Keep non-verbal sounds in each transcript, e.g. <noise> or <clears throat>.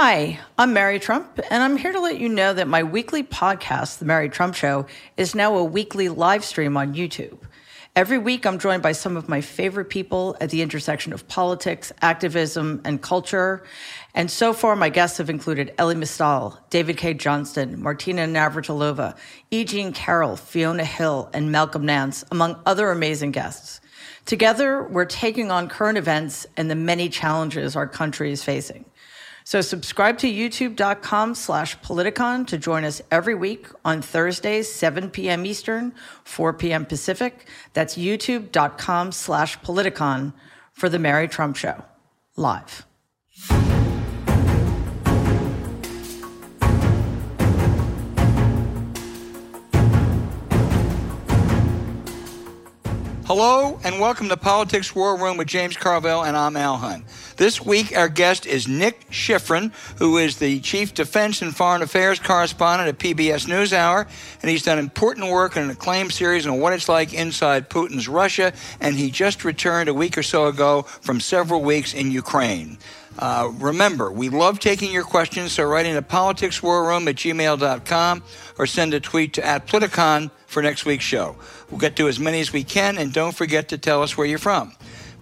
Hi, I'm Mary Trump, and I'm here to let you know that my weekly podcast, The Mary Trump Show, is now a weekly live stream on YouTube. Every week, I'm joined by some of my favorite people at the intersection of politics, activism, and culture. And so far, my guests have included Elie Mystal, David Cay Johnston, Martina Navratilova, E. Jean Carroll, Fiona Hill, and Malcolm Nance, among other amazing guests. Together, we're taking on current events and the many challenges our country is facing. So subscribe to youtube.com slash politicon to join us every week on Thursdays, 7 p.m. Eastern, 4 p.m. Pacific. That's youtube.com slash politicon for the Mary Trump Show. Live. Hello and welcome to Politics War Room with James Carville, and I'm Al Hunt. This week, our guest is Nick Schifrin, who is the Chief Defense and Foreign Affairs Correspondent at PBS NewsHour, and he's done important work in an acclaimed series on what it's like inside Putin's Russia, and he just returned a week or so ago from several weeks in Ukraine. Uh, remember, we love taking your questions, so write in into politicswarroom at gmail.com or send a tweet to at Politicon for next week's show. We'll get to as many as we can, and don't forget to tell us where you're from.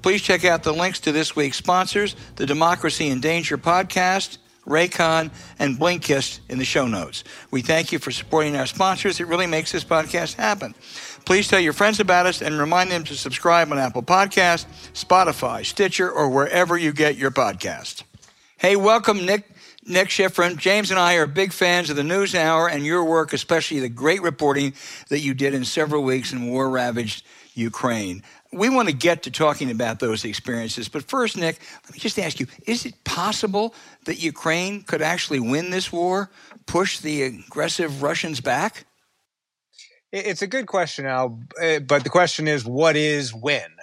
Please check out the links to this week's sponsors, the Democracy in Danger podcast, Raycon, and Blinkist in the show notes. We thank you for supporting our sponsors. It really makes this podcast happen. Please tell your friends about us and remind them to subscribe on Apple Podcast, Spotify, Stitcher, or wherever you get your podcast. Hey, welcome, Nick. Nick Schifrin. James and I are big fans of the News Hour and your work, especially the great reporting that you did in several weeks in war ravaged Ukraine. We want to get to talking about those experiences. But first, Nick, let me just ask you is it possible that Ukraine could actually win this war, push the aggressive Russians back? It's a good question, Al. Eh, but the question is, what is win?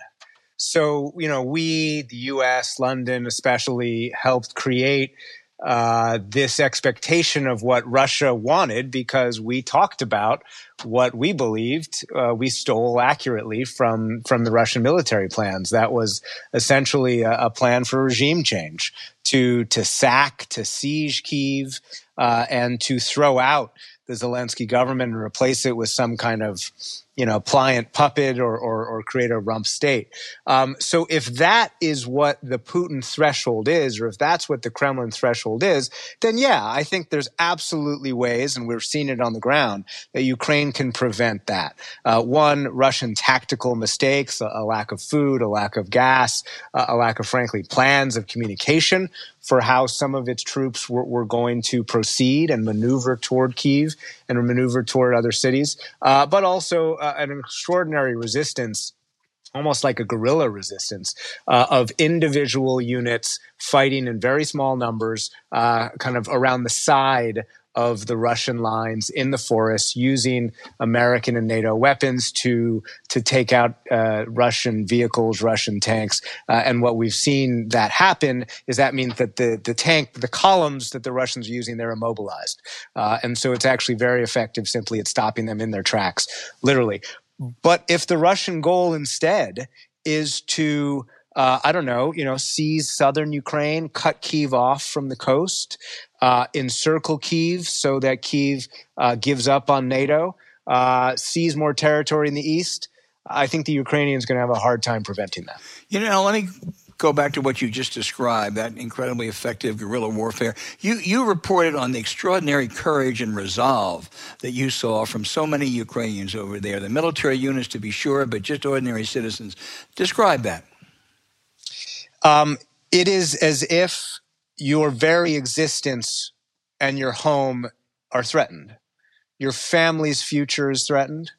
So, you know, we, the US, London especially, helped create uh, this expectation of what Russia wanted because we talked about what we believed uh, we stole accurately from from the Russian military plans. That was essentially a, a plan for regime change to to sack, to siege Kiev, uh, and to throw out the Zelensky government and replace it with some kind of you know, pliant puppet or, or, or create a rump state. Um, so if that is what the Putin threshold is, or if that's what the Kremlin threshold is, then yeah, I think there's absolutely ways, and we're seeing it on the ground, that Ukraine can prevent that. Uh, one, Russian tactical mistakes, a, a, lack of food, a lack of gas, uh, a lack of, frankly, plans of communication for how some of its troops were, were, going to proceed and maneuver toward Kiev and maneuver toward other cities, uh, but also uh, an extraordinary resistance. Almost like a guerrilla resistance uh, of individual units fighting in very small numbers, uh, kind of around the side of the Russian lines in the forest using American and NATO weapons to to take out uh, Russian vehicles, Russian tanks. Uh, and what we've seen that happen is that means that the the tank, the columns that the Russians are using, they're immobilized, uh, and so it's actually very effective simply at stopping them in their tracks, literally. But if the Russian goal instead is to uh, I don't know, you know, seize southern Ukraine, cut Kiev off from the coast, uh, encircle Kiev so that Kiev uh, gives up on NATO, uh, seize more territory in the east. I think the Ukrainians are going to have a hard time preventing that. You know, let me go back to what you just described that incredibly effective guerrilla warfare. You, you reported on the extraordinary courage and resolve that you saw from so many Ukrainians over there, the military units to be sure, but just ordinary citizens. Describe that. Um, it is as if your very existence and your home are threatened. Your family's future is threatened.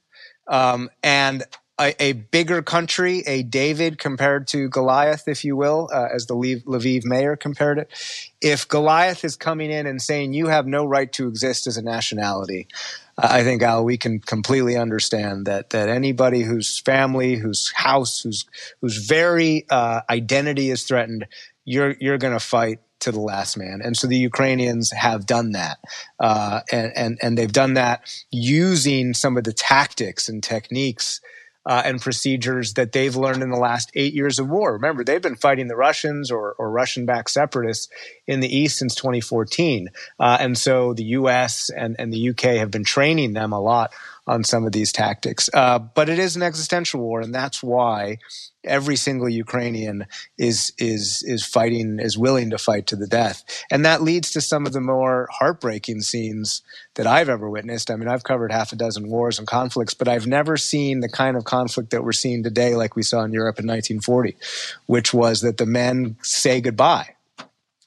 Um, and a, a, bigger country, a David compared to Goliath, if you will, uh, as the Lviv mayor compared it. If Goliath is coming in and saying you have no right to exist as a nationality, I think Al, we can completely understand that that anybody whose family, whose house, whose whose very uh, identity is threatened, you're you're going to fight to the last man. And so the Ukrainians have done that. Uh, and, and, and they've done that using some of the tactics and techniques uh, and procedures that they've learned in the last eight years of war. Remember, they've been fighting the Russians or, or Russian backed separatists in the East since 2014. Uh, and so the US and, and the UK have been training them a lot on some of these tactics. Uh, but it is an existential war, and that's why every single Ukrainian is is is fighting, is willing to fight to the death, and that leads to some of the more heartbreaking scenes that I've ever witnessed. I mean, I've covered half a dozen wars and conflicts, but I've never seen the kind of conflict that we're seeing today, like we saw in Europe in 1940, which was that the men say goodbye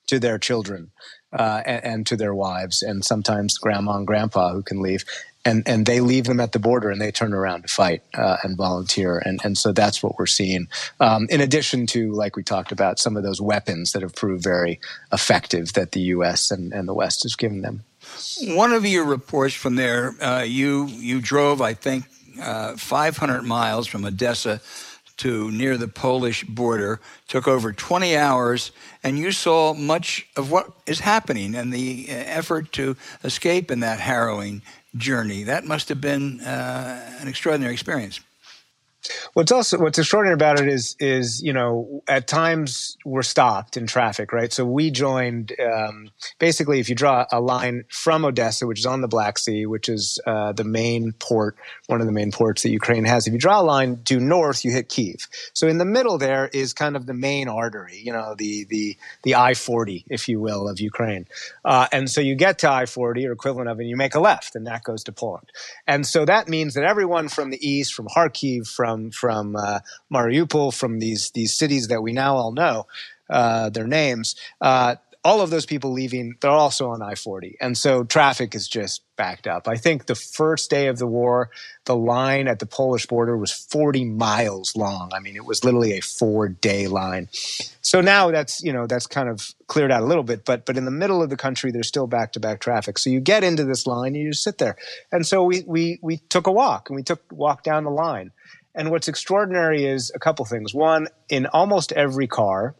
to their children uh, and, and, to their wives, and sometimes grandma and grandpa who can leave and and they leave them at the border and they turn around to fight uh, and volunteer and and so that's what we're seeing um, in addition to like we talked about some of those weapons that have proved very effective that the U.S. and, and the West has given them. One of your reports from there, uh, you you drove, I think, uh, 500 miles from Odessa to near the Polish border. Took over 20 hours, and you saw much of what is happening and the uh, effort to escape in that harrowing journey. That must have been uh, an extraordinary experience. What's also what's extraordinary about it is is you know at times we're stopped in traffic, right? So we joined um, basically if you draw a line from Odessa, which is on the Black Sea, which is uh, the main port, one of the main ports that Ukraine has. If you draw a line due north, you hit Kiev. So in the middle there is kind of the main artery, you know, the the the I forty, if you will, of Ukraine. Uh, and so you get to I forty or equivalent of it, and you make a left, and that goes to Poland. And so that means that everyone from the east, from Kharkiv, from from from uh, Mariupol, from these these cities that we now all know uh, their names. Uh, all of those people leaving, they're also on I 40. And so traffic is just backed up. I think the first day of the war, the line at the Polish border was 40 miles long. I mean, it was literally a four day line. So now that's, you know, that's kind of cleared out a little bit, but, but in the middle of the country, there's still back to back traffic. So you get into this line and you just sit there. And so we, we, we took a walk and we took walk down the line. And what's extraordinary is a couple things. One, in almost every car,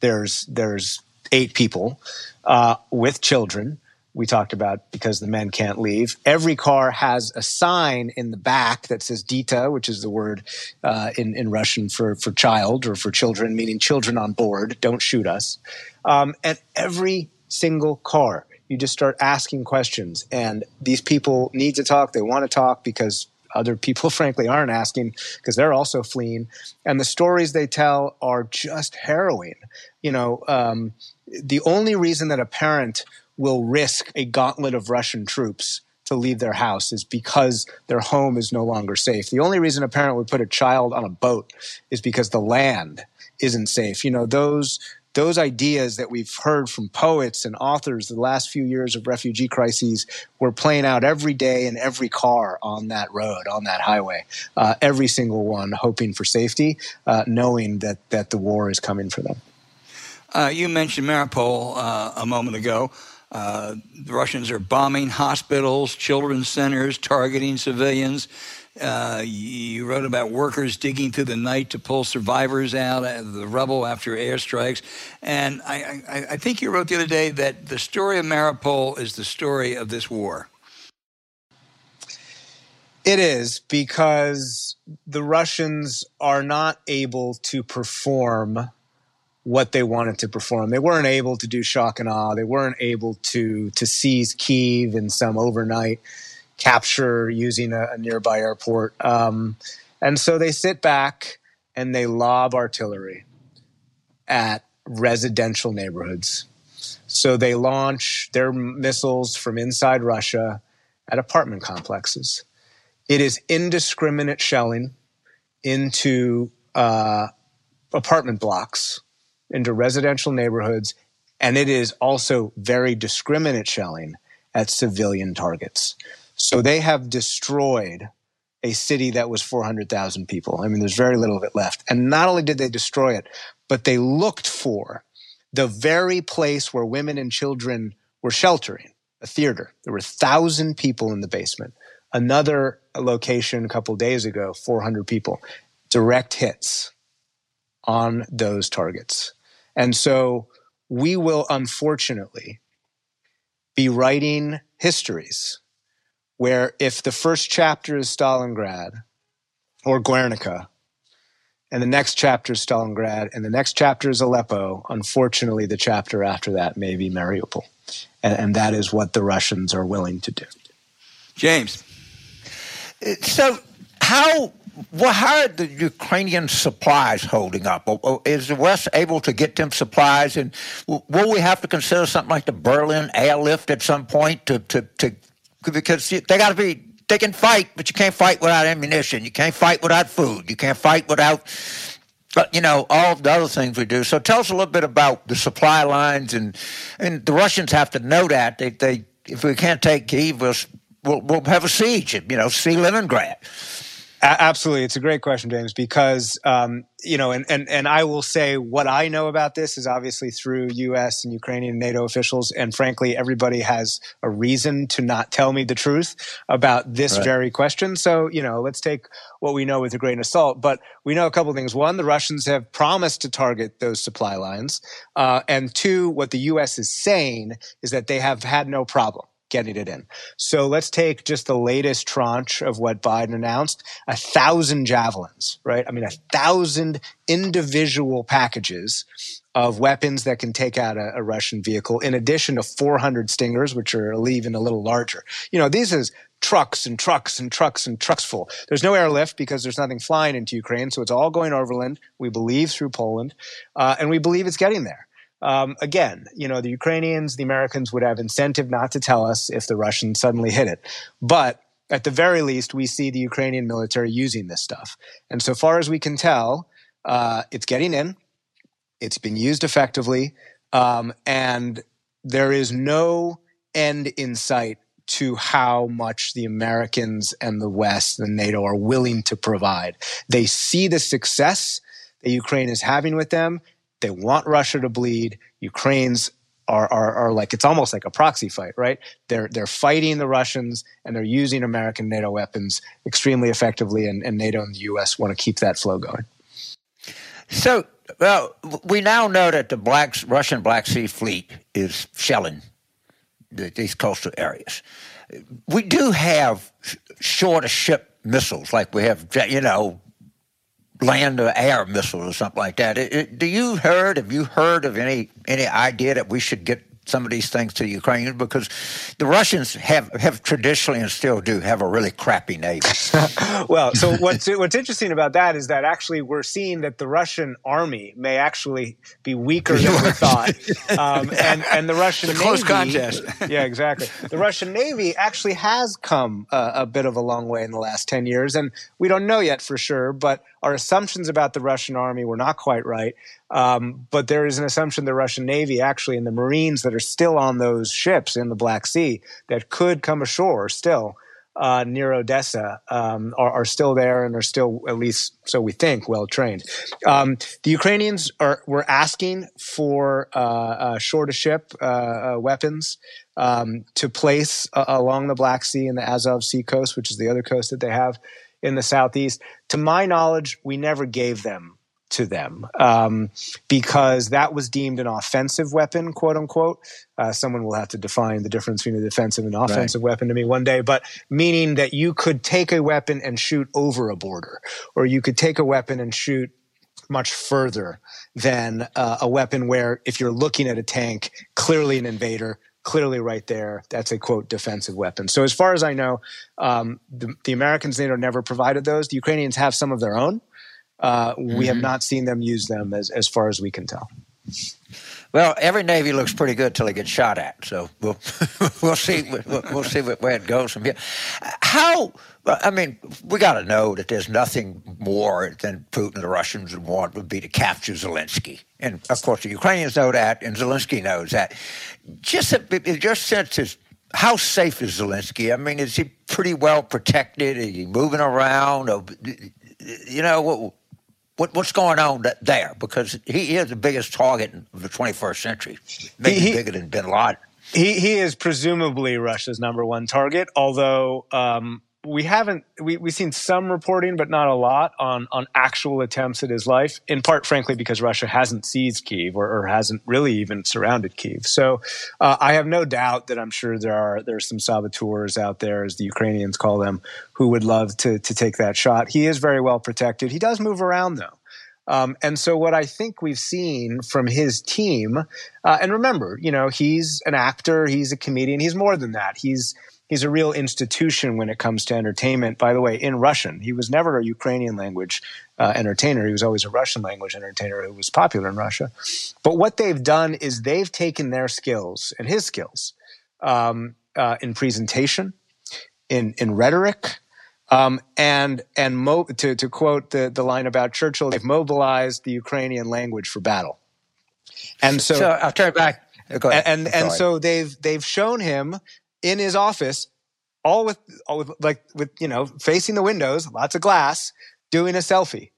there's there's eight people uh, with children. We talked about because the men can't leave. Every car has a sign in the back that says "Dita," which is the word uh, in in Russian for for child or for children, meaning children on board. Don't shoot us. Um, and every single car, you just start asking questions, and these people need to talk. They want to talk because other people, <laughs> frankly, aren't asking because they're also fleeing. And the stories they tell are just harrowing. You know, um, the only reason that a parent will risk a gauntlet of Russian troops to leave their house is because their home is no longer safe. The only reason a parent would put a child on a boat is because the land isn't safe. You know, those those ideas that we've heard from poets and authors the last few years of refugee crises were playing out every day in every car on that road, on that highway. Uh, every single one hoping for safety, uh, knowing that, that the war is coming for them. Uh, you mentioned Mariupol uh, a moment ago. Uh, the Russians are bombing hospitals, children's centers, targeting civilians. Uh, you wrote about workers digging through the night to pull survivors out of the rubble after airstrikes. And I, I, I think you wrote the other day that the story of Mariupol is the story of this war. It is because the Russians are not able to perform what they wanted to perform. They weren't able to do shock and awe. They weren't able to to seize Kiev in some overnight capture using a, a nearby airport. Um, and so they sit back and they lob artillery at residential neighborhoods. So they launch their missiles from inside Russia at apartment complexes. It is indiscriminate shelling into uh, apartment blocks, into residential neighborhoods, and it is also very discriminate shelling at civilian targets. So they have destroyed a city that was 400,000 people. I mean, there's very little of it left. And not only did they destroy it, but they looked for the very place where women and children were sheltering, a theater. There were 1,000 people in the basement. Another location a couple days ago, 400 people. Direct hits on those targets. And so we will unfortunately be writing histories where if the first chapter is Stalingrad or Guernica. And the next chapter is Stalingrad, and the next chapter is Aleppo. Unfortunately, the chapter after that may be Mariupol. And, and that is what the Russians are willing to do. James. Uh, so, how well, how are the Ukrainian supplies holding up? Is the West able to get them supplies? And will we have to consider something like the Berlin airlift at some point to, to, to because they got to be they can fight, but you can't fight without ammunition. You can't fight without food. You can't fight without, uh, you know, all the other things we do. So tell us a little bit about the supply lines, and and the Russians have to know that they, they if we can't take Kiev, we'll, we'll, we'll have a siege. You know, see Leningrad. Absolutely, it's a great question, James. Because um, you know, and, and and I will say what I know about this is obviously through U.S. and Ukrainian NATO officials, and frankly, everybody has a reason to not tell me the truth about this right. very question. So you know, let's take what we know with a grain of salt. But we know a couple of things. One, the Russians have promised to target those supply lines, uh, and two, what the U.S. is saying is that they have had no problem getting it in. So let's take just the latest tranche of what Biden announced a thousand javelins, right? I mean, a thousand individual packages of weapons that can take out a, a, Russian vehicle, in addition to 400 Stingers, which are even a little larger. You know, these is trucks and trucks and trucks and trucks full. There's no airlift because there's nothing flying into Ukraine, so it's all going overland. We believe through Poland, uh, and we believe it's getting there. Um, again, you know, the Ukrainians, the Americans would have incentive not to tell us if the Russians suddenly hit it. But at the very least, we see the Ukrainian military using this stuff. And so far as we can tell, uh, it's getting in, it's been used effectively, um, and there is no end in sight to how much the Americans and the West and NATO are willing to provide. They see the success that Ukraine is having with them, they want Russia to bleed. Ukraine's are, are, are like it's almost like a proxy fight, right? They're they're fighting the Russians and they're using American NATO weapons extremely effectively, and, and NATO and the U.S. want to keep that flow going. So, well, we now know that the Black Russian Black Sea Fleet is shelling the, these coastal areas. We do have shore to ship missiles, like we have, you know, land or air missile or something like that. It, it, do you heard? Have you heard of any any idea that we should get some of these things to the Ukrainians because the Russians have, have traditionally and still do have a really crappy navy. <laughs> well, so what's what's interesting about that is that actually we're seeing that the Russian army may actually be weaker than we <laughs> thought, um, and and the Russian the navy, close contest. <laughs> yeah, exactly. The Russian navy actually has come uh, a bit of a long way in the last ten years, and we don't know yet for sure, but our assumptions about the Russian army were not quite right. Um, but there is an assumption the Russian Navy, actually, and the Marines that are still on those ships in the Black Sea that could come ashore still uh, near Odessa um, are, are, still there and are still, at least so we think, well trained. Um, the Ukrainians are were asking for uh, uh, shore to ship uh, uh, weapons um, to place uh, along the Black Sea and the Azov Sea coast, which is the other coast that they have in the southeast. To my knowledge, we never gave them to them um, because that was deemed an offensive weapon, quote unquote. Uh, someone will have to define the difference between a defensive and offensive right. weapon to me one day, but meaning that you could take a weapon and shoot over a border, or you could take a weapon and shoot much further than uh, a weapon where if you're looking at a tank, clearly an invader, clearly right there, that's a quote defensive weapon. So as far as I know, um, the, the Americans NATO never provided those. The Ukrainians have some of their own. Uh, mm-hmm. We have mm-hmm. not seen them use them as, as far as we can tell. Well, every Navy looks pretty good till they get shot at. So we'll <laughs> we'll see we'll, we'll see where it goes from here. How? I mean, we got to know that there's nothing more than Putin and the Russians would want would be to capture Zelensky, and of course the Ukrainians know that, and Zelensky knows that. Just your sense is how safe is Zelensky? I mean, is he pretty well protected? Is he moving around? You know, what, what's going on there? Because he is the biggest target of the 21st century, maybe he, bigger than Bin Laden. He, he is presumably Russia's number one target, although um, we haven't we, we've seen some reporting but not a lot on on actual attempts at his life in part frankly because russia hasn't seized kiev or, or hasn't really even surrounded kiev so uh, i have no doubt that i'm sure there are there's some saboteurs out there as the ukrainians call them who would love to to take that shot. He is very well protected. He does move around though. Um, and so, what I think we've seen from his team, uh, and remember, you know, he's an actor, he's a comedian, he's more than that. He's he's a real institution when it comes to entertainment. By the way, in Russian, he was never a Ukrainian language uh, entertainer. He was always a Russian language entertainer who was popular in Russia. But what they've done is they've taken their skills and his skills um, uh, in presentation, in in rhetoric. Um, and and mo- to, to quote the, the line about Churchill, they've mobilized the Ukrainian language for battle. And so, so I'll turn it back. Ahead. And and so they've they've shown him in his office, all with, all with like with you know facing the windows, lots of glass, doing a selfie.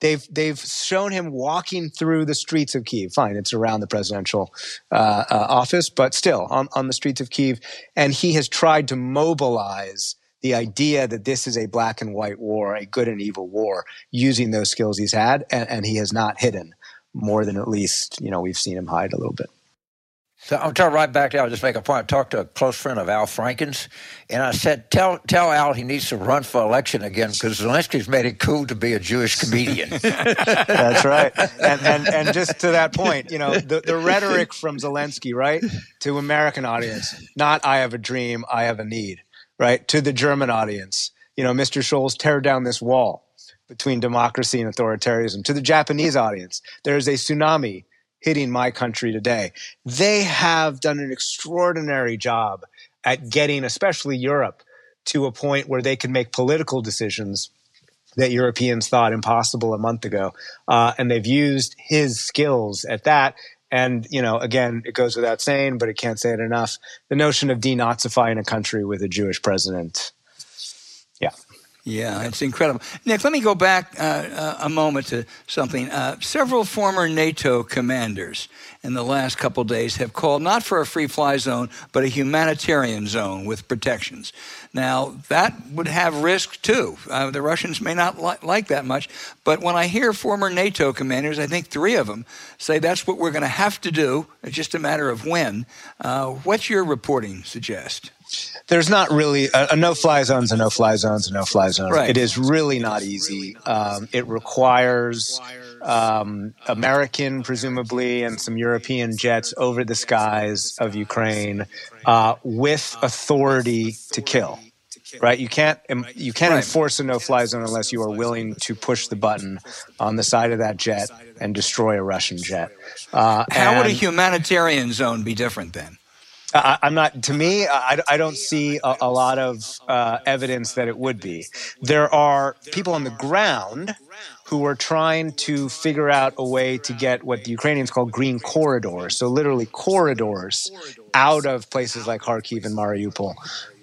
They've they've shown him walking through the streets of Kiev. Fine, it's around the presidential uh, uh, office, but still on on the streets of Kiev, and he has tried to mobilize the idea that this is a black and white war, a good and evil war, using those skills he's had, and, and he has not hidden more than at least you know we've seen him hide a little bit. So I'm turn right back there. I'll just make a point. I talked to a close friend of Al Franken's, and I said, "Tell tell Al he needs to run for election again because Zelensky's made it cool to be a Jewish comedian." <laughs> That's right. And, and and just to that point, you know, the, the rhetoric from Zelensky, right, to American audience, not "I have a dream, I have a need," right, to the German audience, you know, Mr. Scholz, tear down this wall between democracy and authoritarianism. To the Japanese audience, there is a tsunami hitting my country today. They have done an extraordinary job at getting, especially Europe, to a point where they can make political decisions that Europeans thought impossible a month ago. Uh, and they've used his skills at that. And, you know, again, it goes without saying, but it can't say it enough. The notion of denazifying a country with a Jewish president. Yeah. It's incredible. Nick, let me go back uh, uh, a moment to something. Uh, several former NATO commanders in the last couple days have called not for a free fly zone, but a humanitarian zone with protections. Now, that would have risk too. Uh, the Russians may not li- like that much, but when I hear former NATO commanders, I think three of them, say that's what we're going to have to do, it's just a matter of when. Uh, what's your reporting suggest? There's not really a, a no-fly zone is a no-fly zone is a no-fly zone. Right. It is really not easy. Um, it requires um, American, presumably, and some European jets over the skies of Ukraine uh, with authority to kill. Right, you can't you can't enforce a no-fly zone unless you are willing to push the button on the side of that jet and destroy a Russian jet. Uh, How would a humanitarian zone be different then? I, am not. To me, I, I don't see a, a lot of uh, evidence that it would be. There are people on the ground who are trying to figure out a way to get what the Ukrainians call green corridors. So literally corridors out of places like Kharkiv and Mariupol,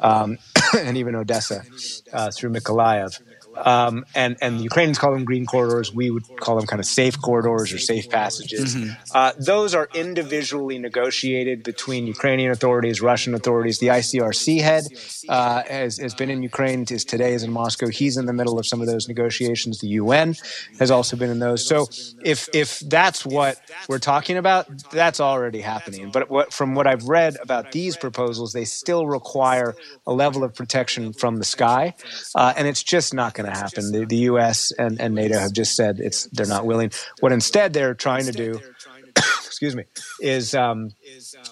um, <coughs> and even Odessa uh, through Mykolaiv. Um, and and the Ukrainians call them green corridors. We would call them kind of safe corridors or safe passages. Mm-hmm. Uh, those are individually negotiated between Ukrainian authorities, Russian authorities. The ICRC head uh, has, has been in Ukraine. Is today is in Moscow. He's in the middle of some of those negotiations. The UN has also been in those. So if if that's what we're talking about, that's already happening. But what, from what I've read about these proposals, they still require a level of protection from the sky, uh, and it's just not going to happen. The, the U.S. And, and NATO have just said it's they're not willing. What instead they're trying to <coughs> do, excuse me, is um,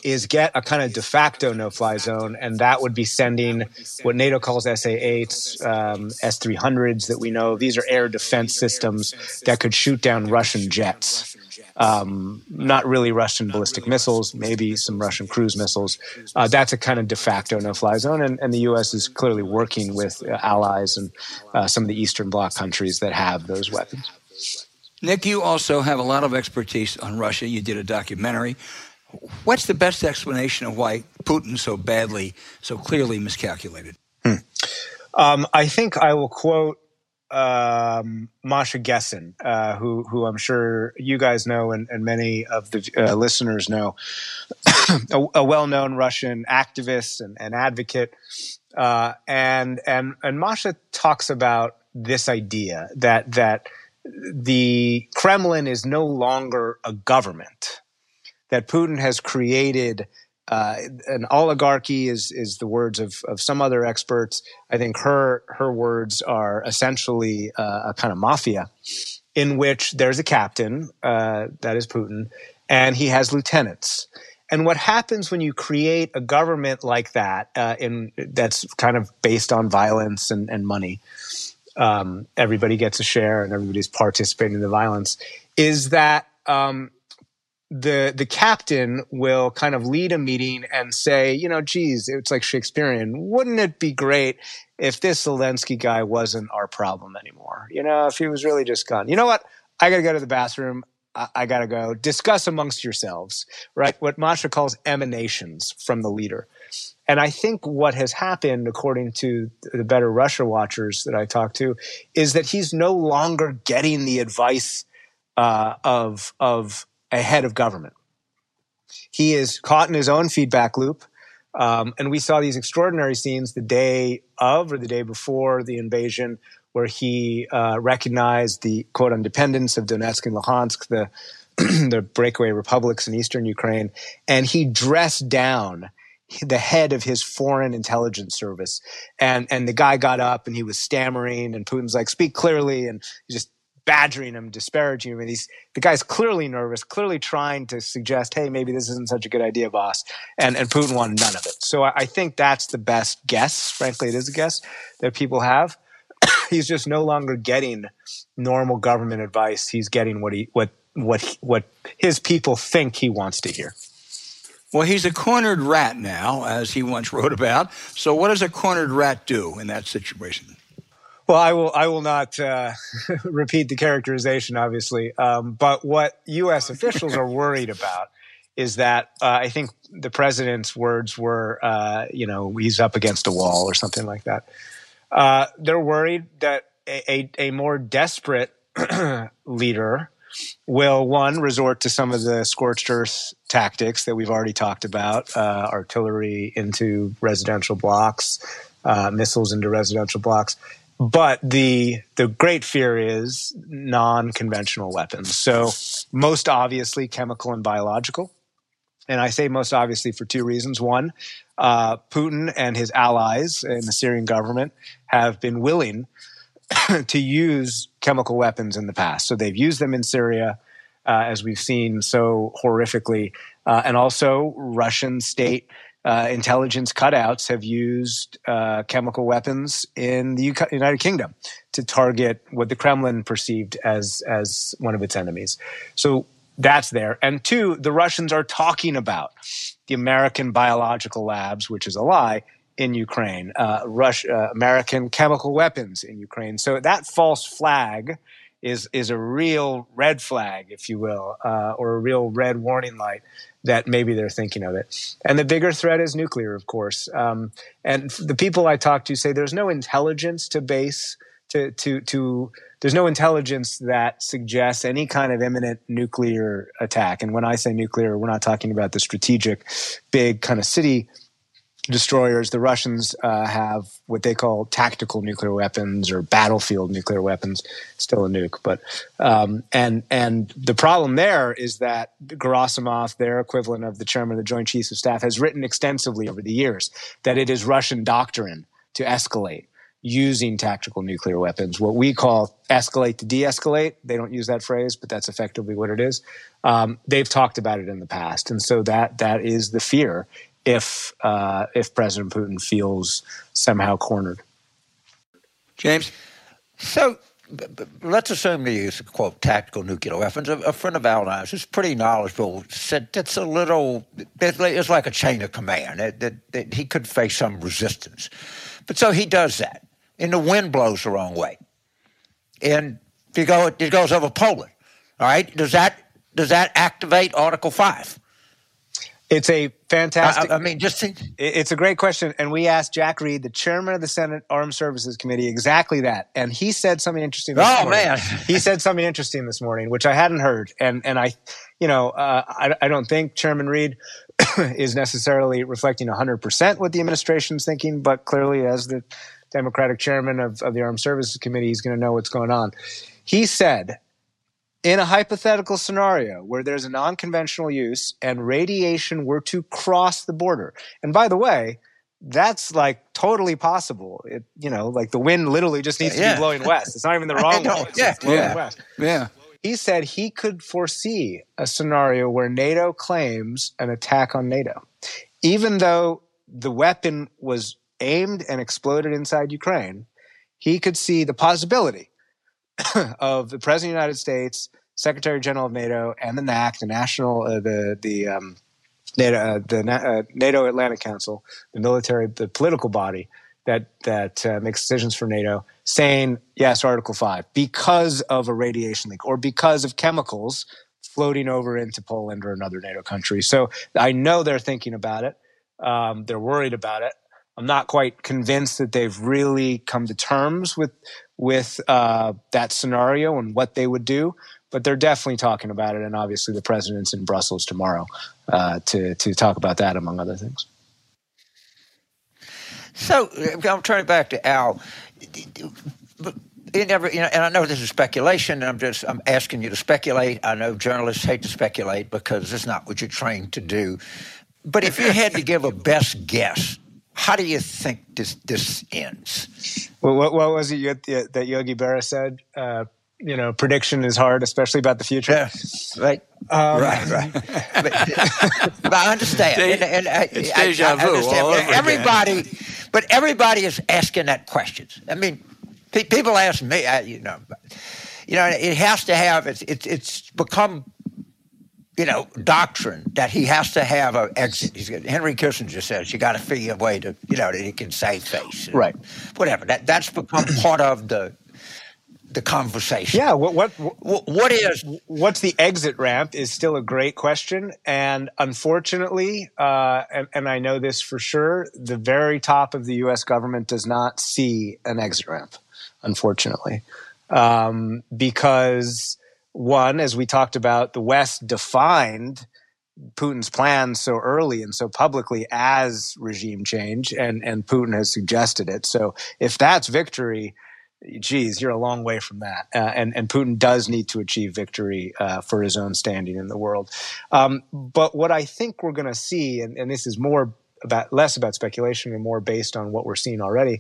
is get a kind of de facto no-fly zone, and that would be sending what NATO calls SA-8s, um, S-300s that we know. These are air defense systems that could shoot down Russian jets um, not really Russian ballistic missiles, maybe some Russian cruise missiles. Uh, that's a kind of de facto no fly zone. And, and, the U.S. is clearly working with uh, allies and uh, some of the Eastern Bloc countries that have those weapons. Nick, you also have a lot of expertise on Russia. You did a documentary. What's the best explanation of why Putin so badly, so clearly miscalculated? Hmm. Um, I think I will quote um, Masha Gessen, uh, who who I'm sure you guys know and, and many of the uh, listeners know. <coughs> a, a well-known Russian activist and, and advocate, uh, and and and Masha talks about this idea that that the Kremlin is no longer a government, that Putin has created uh, an oligarchy is is the words of, of some other experts. I think her her words are essentially uh, a kind of mafia, in which there's a captain uh, that is Putin, and he has lieutenants. And what happens when you create a government like that, uh, in that's kind of based on violence and, and money, um, everybody gets a share and everybody's participating in the violence, is that um, the the captain will kind of lead a meeting and say, you know, geez, it's like Shakespearean. Wouldn't it be great if this Zelensky guy wasn't our problem anymore? You know, if he was really just gone. You know what? I got to go to the bathroom. I, I got to go. Discuss amongst yourselves, right? What Masha calls emanations from the leader. And I think what has happened, according to the better Russia watchers that I talked to, is that he's no longer getting the advice uh, of of a head of government. He is caught in his own feedback loop. Um, and we saw these extraordinary scenes the day of or the day before the invasion, where he uh, recognized the quote independence of Donetsk and Luhansk, the <clears throat> the breakaway republics in eastern Ukraine, and he dressed down the head of his foreign intelligence service. And and the guy got up and he was stammering, and Putin's like, "Speak clearly," and he just badgering him, disparaging him. And he's the guy's clearly nervous, clearly trying to suggest, hey, maybe this isn't such a good idea, boss. And and Putin wanted none of it. So I, I think that's the best guess. Frankly, it is a guess that people have. <coughs> he's just no longer getting normal government advice. He's getting what he what what what his people think he wants to hear. Well, he's a cornered rat now, as he once wrote about. So, what does a cornered rat do in that situation? Well, I will. I will not uh, <laughs> repeat the characterization, obviously. Um, but what U.S. officials are worried about is that uh, I think the president's words were, uh, you know, he's up against a wall or something like that. Uh, they're worried that a, a, a more desperate <clears throat> leader will one resort to some of the scorched earth tactics that we've already talked about, uh, artillery into residential blocks, uh, missiles into residential blocks but the the great fear is non-conventional weapons. So most obviously chemical and biological. And I say most obviously for two reasons. One, uh, Putin and his allies in the Syrian government have been willing <coughs> to use chemical weapons in the past. So they've used them in Syria, uh, as we've seen so horrifically, uh, and also Russian state uh, intelligence cutouts have used uh, chemical weapons in the UK, United Kingdom to target what the Kremlin perceived as as one of its enemies. So that's there. And two, the Russians are talking about the American biological labs, which is a lie, in Ukraine, uh, uh, American chemical weapons in Ukraine. So that false flag is is a real red flag, if you will, uh, or a real red warning light that maybe they're thinking of it. And the bigger threat is nuclear, of course. Um, and the people I talk to say there's no intelligence to base to to to there's no intelligence that suggests any kind of imminent nuclear attack. And when I say nuclear, we're not talking about the strategic, big kind of city destroyers, the Russians uh, have what they call tactical nuclear weapons or battlefield nuclear weapons, still a nuke. But um, and and the problem there is that Gerasimov, their equivalent of the chairman of the Joint Chiefs of Staff, has written extensively over the years that it is Russian doctrine to escalate using tactical nuclear weapons, what we call escalate to de-escalate. They don't use that phrase, but that's effectively what it is. Um, they've talked about it in the past, and so that that is the fear if uh, if President Putin feels somehow cornered. James, so let's assume they use quote tactical nuclear weapons. A, a friend of ours who's pretty knowledgeable said it's a little it's like a chain of command that, that, that he could face some resistance. But so he does that, and the wind blows the wrong way, and he go it goes over Poland. All right, does that does that activate Article Five? It's a fantastic. I, I mean, just think. It's a great question, and we asked Jack Reed, the chairman of the Senate Armed Services Committee, exactly that, and he said something interesting. This oh morning. man, <laughs> he said something interesting this morning, which I hadn't heard, and and I, you know, uh, I, I don't think Chairman Reed <coughs> is necessarily reflecting 100 percent what the administration's thinking, but clearly, as the Democratic chairman of, of the Armed Services Committee, he's going to know what's going on. He said in a hypothetical scenario where there's a non conventional use and radiation were to cross the border, and by the way, that's like totally possible. It, you know, like the wind literally just needs to be blowing west. It's not even the <laughs> wrong way. It's Yeah. just blowing Yeah. west. Yeah. He said he could foresee a scenario where NATO claims an attack on NATO, even though the weapon was aimed and exploded inside Ukraine. He could see the possibility <coughs> of the President of the United States, Secretary General of NATO, and the NAC, the national, uh, the the um, NATO, uh, the uh, NATO Atlantic Council, the military, the political body that that uh, makes decisions for NATO, saying yes, Article Five, because of a radiation leak or because of chemicals floating over into Poland or another NATO country. So I know they're thinking about it. Um, they're worried about it. I'm not quite convinced that they've really come to terms with with uh, that scenario and what they would do, but they're definitely talking about it. And obviously, the president's in Brussels tomorrow uh, to to talk about that, among other things. So uh, I'm turning back to Al. Never, you know, and I know this is speculation. And I'm just, I'm asking you to speculate. I know journalists hate to speculate because it's not what you're trained to do. But if you had to give a best guess, how do you think this this ends? Well, what, what was it that Yogi Berra said? Uh, you know, prediction is hard, especially about the future. Yeah, right. Um, right, right. But, but I understand. De- and, and I, it's I- deja I vu understand. all over again. everybody, but everybody is asking that questions. I mean, pe- people ask me. I, you know, you know, it has to have. It's it's it's become. You know, doctrine that he has to have an exit. He's, got- Henry Kissinger says you got to figure a way to, you know, that he can save face. Right. Whatever. That that's become <clears throat> part of the the conversation. Yeah. What what Wh- what is what's the exit ramp is still a great question, and unfortunately, uh, and, and I know this for sure, the very top of the U.S. government does not see an exit ramp. Unfortunately, um, because one, as we talked about, the West defined Putin's plans so early and so publicly as regime change, and and Putin has suggested it. So if that's victory, geez, you're a long way from that. Uh, and and Putin does need to achieve victory uh, for his own standing in the world. Um, but what I think we're going to see, and, and this is more about less about speculation and more based on what we're seeing already.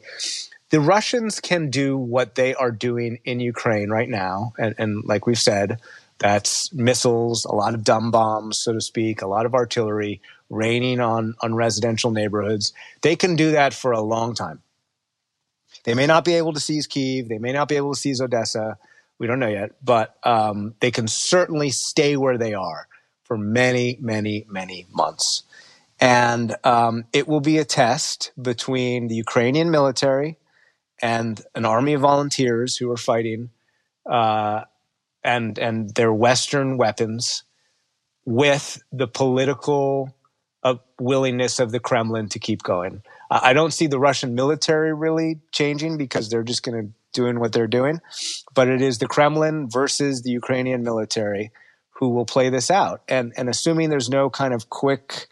The Russians can do what they are doing in Ukraine right now, and, and like we've said, that's missiles, a lot of dumb bombs, so to speak, a lot of artillery raining on on residential neighborhoods. They can do that for a long time. They may not be able to seize Kiev. They may not be able to seize Odessa. We don't know yet, but um, they can certainly stay where they are for many, many, many months. And um, it will be a test between the Ukrainian military and an army of volunteers who are fighting, uh, and and their Western weapons, with the political uh, willingness of the Kremlin to keep going. I I don't see the Russian military really changing because they're just going to doing what they're doing, but it is the Kremlin versus the Ukrainian military who will play this out. And and assuming there's no kind of quick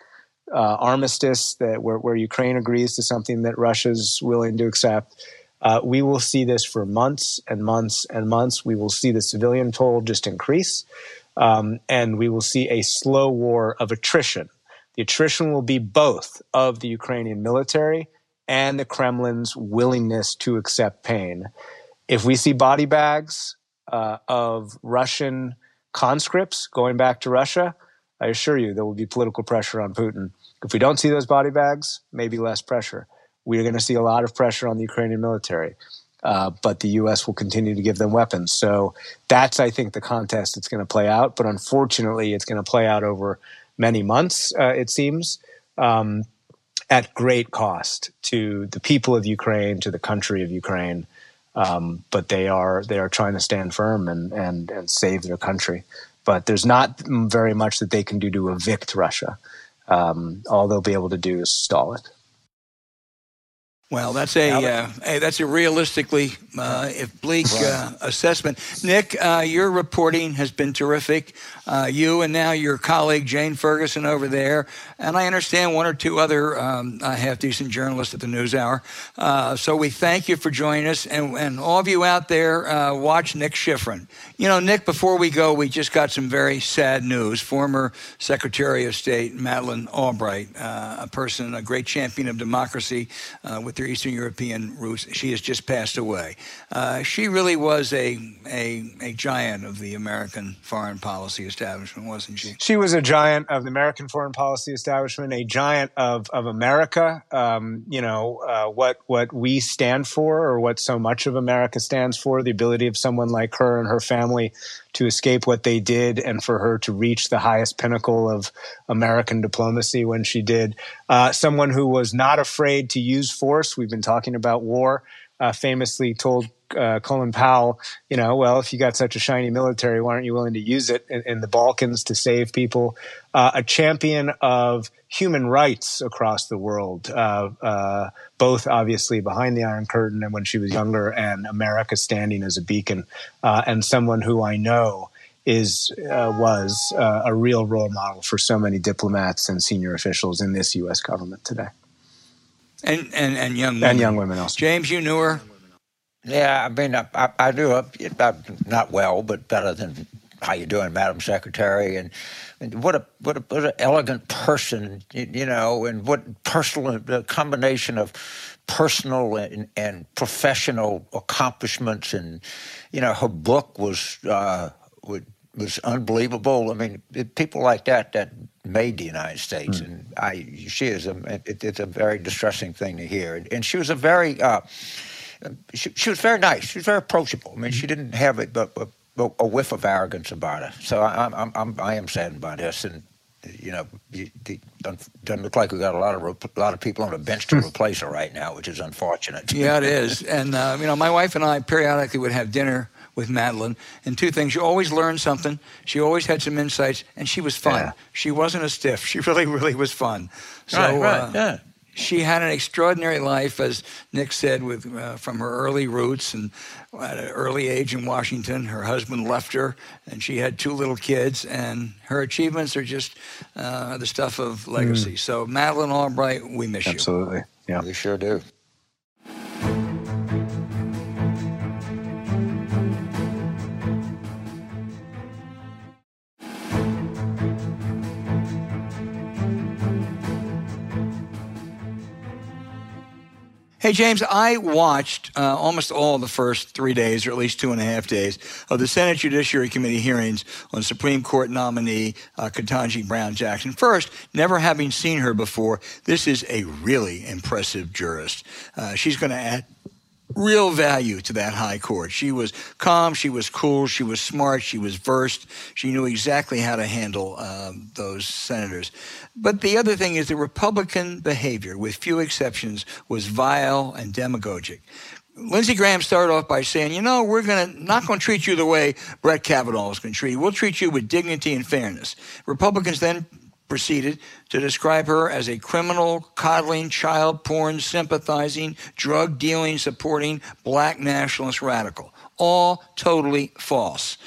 uh, armistice that where, where Ukraine agrees to something that Russia's willing to accept, uh, we will see this for months and months and months. We will see the civilian toll just increase, um, and we will see a slow war of attrition. The attrition will be both of the Ukrainian military and the Kremlin's willingness to accept pain. If we see body bags uh, of Russian conscripts going back to Russia, I assure you there will be political pressure on Putin. If we don't see those body bags, maybe less pressure. We're going to see a lot of pressure on the Ukrainian military, uh, but the U.S. will continue to give them weapons. So that's, I think, the contest that's going to play out. But unfortunately, it's going to play out over many months, uh, it seems, um, at great cost to the people of Ukraine, to the country of Ukraine. Um, but they are they are trying to stand firm and, and, and save their country. But there's not very much that they can do to evict Russia. um, all they'll be able to do is stall it. Well, that's a, uh, a that's a realistically, uh, if bleak uh, assessment. Nick, uh, your reporting has been terrific. Uh, you and now your colleague Jane Ferguson over there, and I understand one or two other um, half decent journalists at the NewsHour. Uh, so we thank you for joining us, and, and all of you out there, watch Nick Schifrin. You know, Nick. Before we go, we just got some very sad news. Former Secretary of State Madeleine Albright, a person, a great champion of democracy, with their Eastern European roots. She has just passed away. Uh, she really was a, a, a giant of the American foreign policy establishment, wasn't she? She was a giant of the American foreign policy establishment, a giant of, of America. Um, you know, uh, what, what we stand for, or what so much of America stands for, the ability of someone like her and her family to escape what they did and for her to reach the highest pinnacle of American diplomacy when she did. Uh, someone who was not afraid to use force. We've been talking about war. Uh, famously told uh, Colin Powell, you know, well, if you got such a shiny military, why aren't you willing to use it in, in the Balkans to save people? Uh, a champion of human rights across the world, uh, uh, both obviously behind the Iron Curtain and when she was younger, and America standing as a beacon, uh, and someone who I know is was a real role model for so many diplomats and senior officials in this U.S. government today. And, and, and young women. And young women also. James, you knew her? Yeah, I mean, I, I, I knew her, not well, but better than how you doing, Madam Secretary, and, and what a what a what an elegant person, you, you know, and what personal the combination of personal and, and, professional accomplishments, and you know, her book was uh, was unbelievable. I mean, it, people like that that made the United States, mm. and I she is a it, it's a very distressing thing to hear, and, she was a very. Uh, she, she, was very nice. She was very approachable. I mean, she didn't have it, but, but a whiff of arrogance about her. So I, I'm, I'm, I am saddened by this, and you know, it doesn't look like we got a lot of a lot of people on the bench to <laughs> replace her right now, which is unfortunate. yeah, it is. <laughs> And uh, you know, my wife and I periodically would have dinner with Madeleine. and two things: she always learned something. She always had some insights, and she was fun. Yeah. She wasn't a stiff. <laughs> She really, really was fun. So, right, right, uh, yeah she had an extraordinary life, as Nick said, with uh, from her early roots and at an early age in Washington. Her husband left her, and she had two little kids. And her achievements are just uh, the stuff of legacy. Mm. So, Madeleine Albright, we miss Absolutely. you. Absolutely, yeah, we sure do. Hey, James, I watched uh, almost all the first three days, or at least two and a half days, of the Senate Judiciary Committee hearings on Supreme Court nominee uh, Ketanji Brown Jackson. First, never having seen her before, this is a really impressive jurist. Uh, she's going to add real value to that high court. She was calm, she was cool, she was smart, she was versed, she knew exactly how to handle um, those senators. But the other thing is the Republican behavior, with few exceptions, was vile and demagogic. Lindsey Graham started off by saying, you know, we're to not going to treat you the way Brett Kavanaugh is to treat you. We'll treat you with dignity and fairness. Republicans then proceeded to describe her as a criminal, coddling, child porn sympathizing, drug dealing supporting black nationalist radical. All totally false.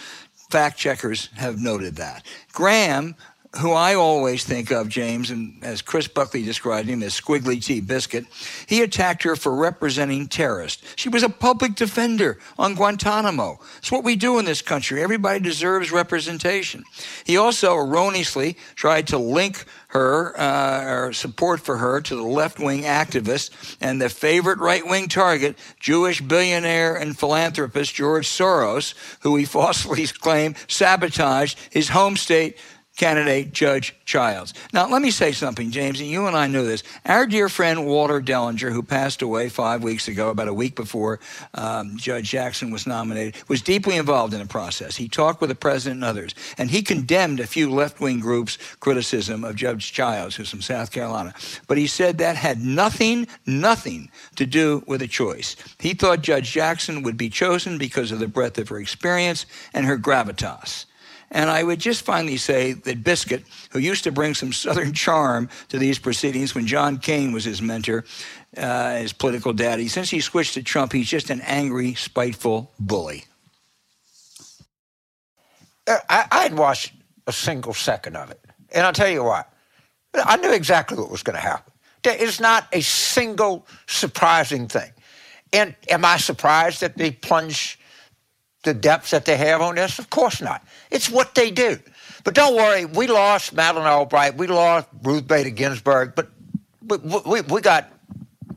Fact checkers have noted that. Graham who I always think of, James, and as Chris Buckley described him as Squiggly T Biscuit, he attacked her for representing terrorists. She was a public defender on Guantanamo. It's what we do in this country. Everybody deserves representation. He also erroneously tried to link her, uh, or support for her, to the left wing activist and the favorite right wing target, Jewish billionaire and philanthropist George Soros, who he falsely <laughs> claimed sabotaged his home state candidate Judge Childs. Now, let me say something, James, and you and I know this. Our dear friend Walter Dellinger, who passed away five weeks ago, about a week before um, Judge Jackson was nominated, was deeply involved in the process. He talked with the president and others, and he condemned a few left wing groups' criticism of Judge Childs, who's from South Carolina. But he said that had nothing, nothing to do with a choice. He thought Judge Jackson would be chosen because of the breadth of her experience and her gravitas. And I would just finally say that Biscuit, who used to bring some Southern charm to these proceedings when John McCain was his mentor, uh, his political daddy, since he switched to Trump, he's just an angry, spiteful bully. Uh, I, I hadn't watched a single second of it. And I'll tell you what, I knew exactly what was going to happen. There is not a single surprising thing. And am I surprised that they plunge the depths that they have on this? Of course not. It's what they do. But don't worry, we lost Madeleine Albright, we lost Ruth Bader Ginsburg, but we, we, we got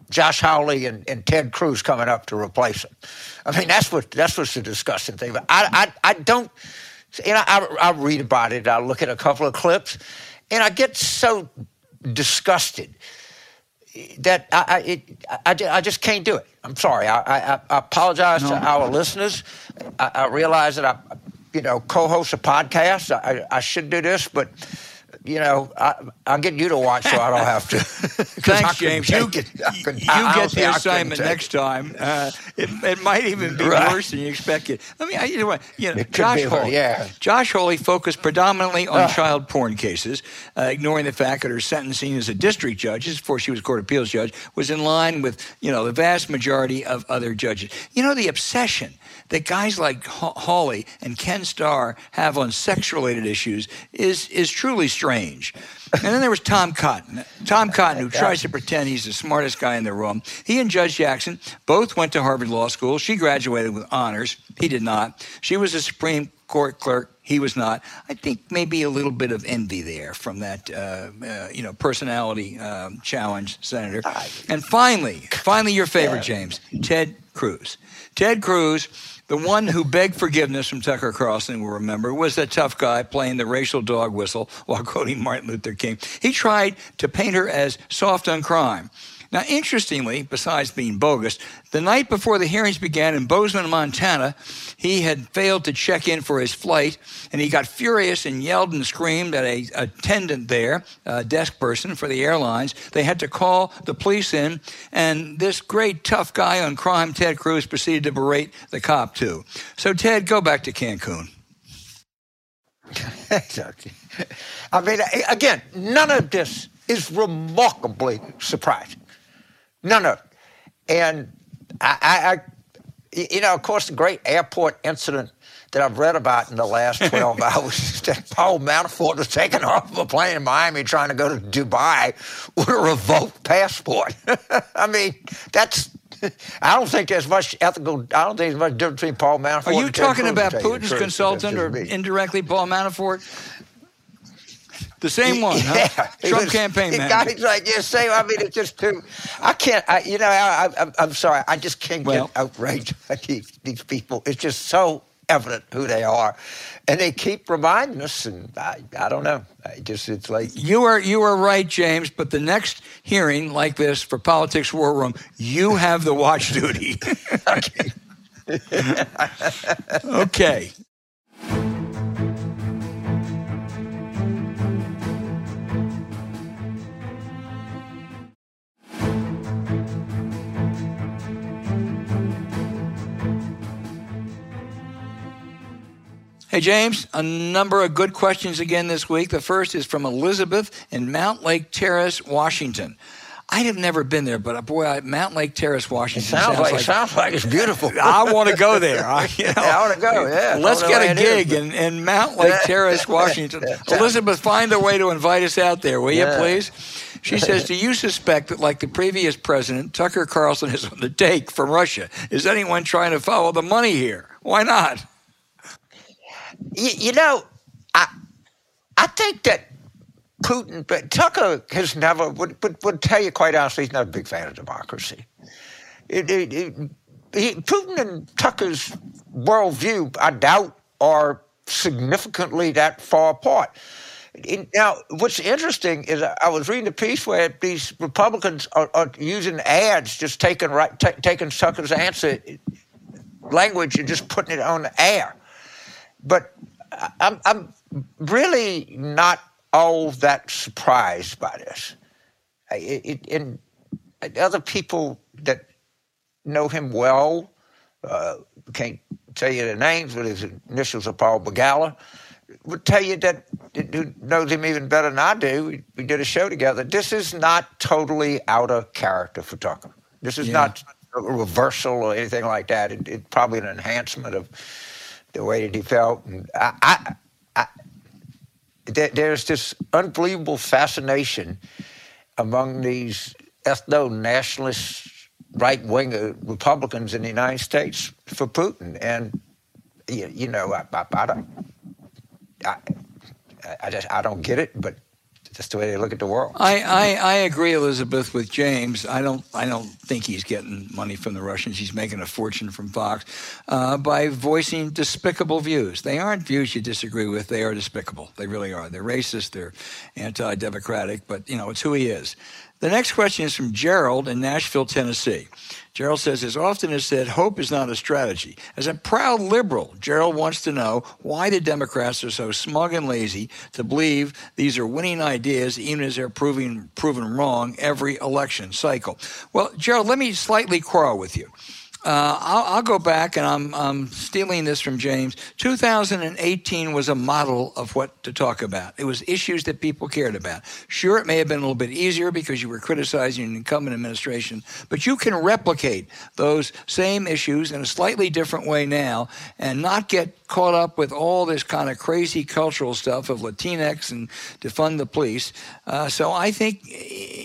Josh Hawley and, and, Ted Cruz coming up to replace him. I mean, that's what that's what's the disgusting thing. But I, I, I don't, you know, I, I read about it. I look at a couple of clips, and I get so disgusted that I, I, it, I, I, just can't do it. I'm sorry. I, I, I apologize no. to our listeners. I, I, realize that I, you know, co-host a podcast. I, I should do this, but you know, I, will get you to watch so I don't have to. <laughs> Thanks, James. You, get, you get the assignment next time. Uh, it, it, might even be right. worse than you expected. I, you know what, you know, Josh Hawley, yeah. Josh Hawley focused predominantly on uh. child porn cases, uh, ignoring the fact that her sentencing as a district judge, before she was a court appeals judge, was in line with, you know, the vast majority of other judges. You know, the obsession that guys like Hawley and Ken Starr have on sex-related issues is is truly strange. And then there was Tom Cotton. Tom Cotton, who tries to pretend he's the smartest guy in the room. He and Judge Jackson both went to Harvard Law School. She graduated with honors. He did not. She was a Supreme Court clerk. He was not. I think maybe a little bit of envy there from that, uh, uh, you know, personality um, challenge, Senator. And finally, finally, your favorite, James, Ted Cruz. Ted Cruz the one who begged forgiveness from Tucker Carlson, we'll remember, was that tough guy playing the racial dog whistle while quoting Martin Luther King. He tried to paint her as soft on crime. Now, interestingly, besides being bogus, the night before the hearings began in Bozeman, Montana, he had failed to check in for his flight, and he got furious and yelled and screamed at a attendant there, a desk person for the airlines. They had to call the police in, and this great tough guy on crime, Ted Cruz, proceeded to berate the cop too. So, Ted, go back to Cancun. <laughs> I mean, again, none of this is remarkably surprising. None no. And I, I, I, you know, of course, the great airport incident that I've read about in the last <laughs> 12 hours that Paul Manafort was taken off of a plane in Miami trying to go to Dubai with a revoked passport. <laughs> I mean, that's. I don't think there's much ethical. I don't think there's much difference between Paul Manafort. Are you talking about Putin's consultant or indirectly Paul Manafort? The same one, <laughs> yeah. huh? Trump was, campaign <laughs> man. Guys like yeah, same. I mean, it's just too. <laughs> I can't. I, you know, I, am sorry. I just can't well, get outraged by these, these people. It's just so evident who they are, and they keep reminding us. And I, I don't know. I just it's like you are you are right, James. But the next hearing like this for Politics War Room, you have the watch duty. okay. okay. Hey, James, a number of good questions again this week. The first is from Elizabeth in Mountlake Terrace, Washington. I have never been there, but uh, boy, Mountlake Terrace, Washington sounds, sounds like, like, sounds like it's beautiful. <laughs> I want to go there. I, you <laughs> know, I want to go. Yeah, let's get a gig in, in Mountlake <laughs> Terrace, Washington. Elizabeth, find a way to invite us out there, will yeah. you, please? She says, "Do you suspect that, like the previous president, Tucker Carlson is on the take from Russia? Is anyone trying to follow the money here? Why not?" You, you know, I I think that Putin, but Tucker has never would, would, would tell you quite honestly, he's not a big fan of democracy. It, it, it, he, Putin and Tucker's worldview, I doubt, are significantly that far apart. Now, what's interesting is I was reading a piece where these Republicans are, are using ads, just taking right, t- taking Tucker's answer language and just putting it on the air. But I'm, I'm really not all that surprised by this. It, it, and other people that know him well, uh, can't tell you their names, but his initials are Paul Begala. would tell you that who knows him even better than I do. We, we did a show together. This is not totally out of character for Tucker. This is yeah. not a reversal or anything like that. It's it, probably an enhancement of the way that he felt. And I, I, I there, there's this unbelievable fascination among these ethno nationalist right wing uh, Republicans in the United States for Putin. And, you, you know, I, I, I don't. I, I just I don't get it, but that's the way they look at the world. I, I, I, agree, Elizabeth, with James. I don't I don't think he's getting money from the Russians. He's making a fortune from Fox uh, by voicing despicable views. They aren't views you disagree with. They are despicable. They really are. They're racist. They're anti-democratic. But you know, it's who he is. The next question is from Gerald in Nashville, Tennessee. Gerald says, as often as said, hope is not a strategy. As a proud liberal, Gerald wants to know why the Democrats are so smug and lazy to believe these are winning ideas, even as they're proving proven wrong every election cycle. Well, Gerald, let me slightly quarrel with you. Uh, I'll, I'll, go back and I'm, I'm, stealing this from James. 2018 was a model of what to talk about. It was issues that people cared about. Sure, it may have been a little bit easier because you were criticizing an incumbent administration, but you can replicate those same issues in a slightly different way now and not get caught up with all this kind of crazy cultural stuff of Latinx and defund the police. Uh, so I think,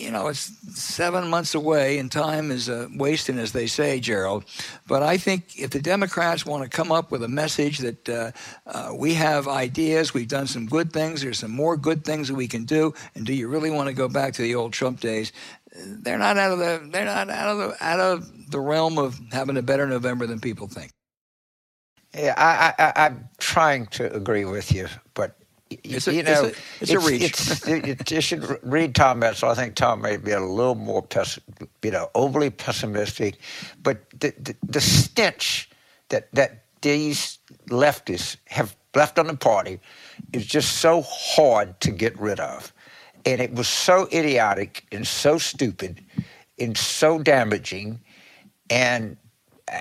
you know, it's seven months away and time is uh, wasting, as they say, Gerald. But I think if the Democrats want to come up with a message that uh, uh, we have ideas, we've done some good things, there's some more good things that we can do, and do you really want to go back to the old Trump days? They're not out of the they're not out of the out of the realm of having a better November than people think. Yeah, I, I, I'm trying to agree with you, but it's a, you know, it's a, it's a reach. It's, it, you should read Tom Edsall. I think Tom may be a little more, pessi- you know, overly pessimistic, but the, the, the stench that that these leftists have left on the party is just so hard to get rid of, and it was so idiotic and so stupid and so damaging, and. Uh,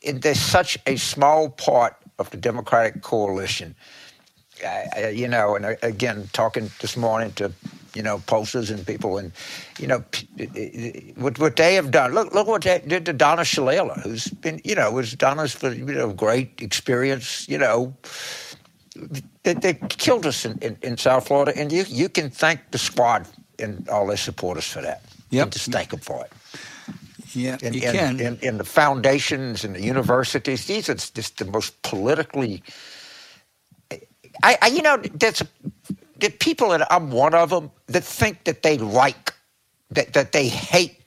it, there's such a small part of the Democratic coalition. Uh, you know, and uh, again, talking this morning to you know posters and people, and you know what what they have done. Look, look what they did to Donna Shalala, who's been you know was Donna's you know great experience. You know, they, they killed us in, in, in, South Florida, and you you can thank the squad and all their supporters for that. Yep, just thank them for it. Yeah, in, you in, can. In, in, the foundations and the universities, these are just the most politically. I, I you know, there's the people, and I'm one of them, that think that they like, that, that they hate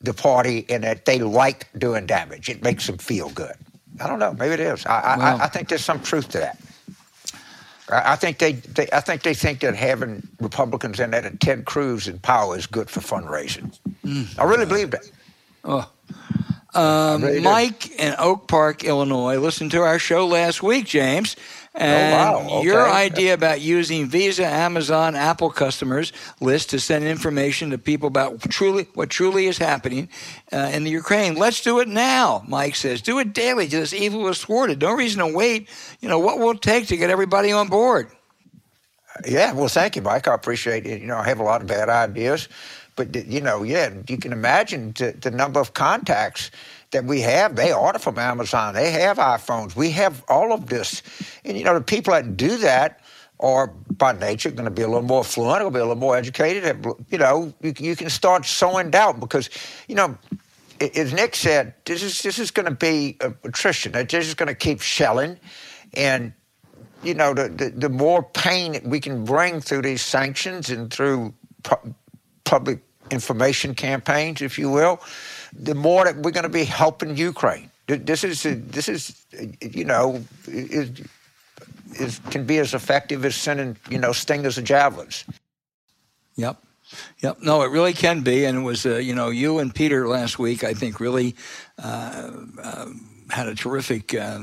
the party and that they like doing damage. It makes them feel good. I don't know. Maybe it is. I, well, I, I think there's some truth to that. I think they, they, I think they think that having Republicans in that and Ted Cruz in power is good for fundraising. Mm, I really believe that. Oh. Um, Mike in Oak Park, Illinois, listened to our show last week, James. And oh, wow. okay. your idea about using Visa, Amazon, Apple customers list to send information to people about truly what truly is happening uh, in the Ukraine. Let's do it now, Mike says. Do it daily this evil is thwarted. No reason to wait. You know, what will it take to get everybody on board? Yeah, well, thank you, Mike. I appreciate it. You know, I have a lot of bad ideas. But, you know, yeah, you can imagine the, the number of contacts that we have. They order from Amazon. They have iPhones. We have all of this. And, you know, the people that do that are by nature going to be a little more fluent, going to be a little more educated. You know, you, you can start sowing doubt because, you know, as Nick said, this is this is going to be uh, attrition. They're just going to keep shelling, and you know the, the, the more pain we can bring through these sanctions and through pu- public information campaigns, if you will, the more that we're going to be helping Ukraine. This is this is you know is, is can be as effective as sending you know stingers and javelins. Yep. Yep. No, it really can be, and it was uh, you know you and Peter last week. I think really uh, uh, had a terrific uh,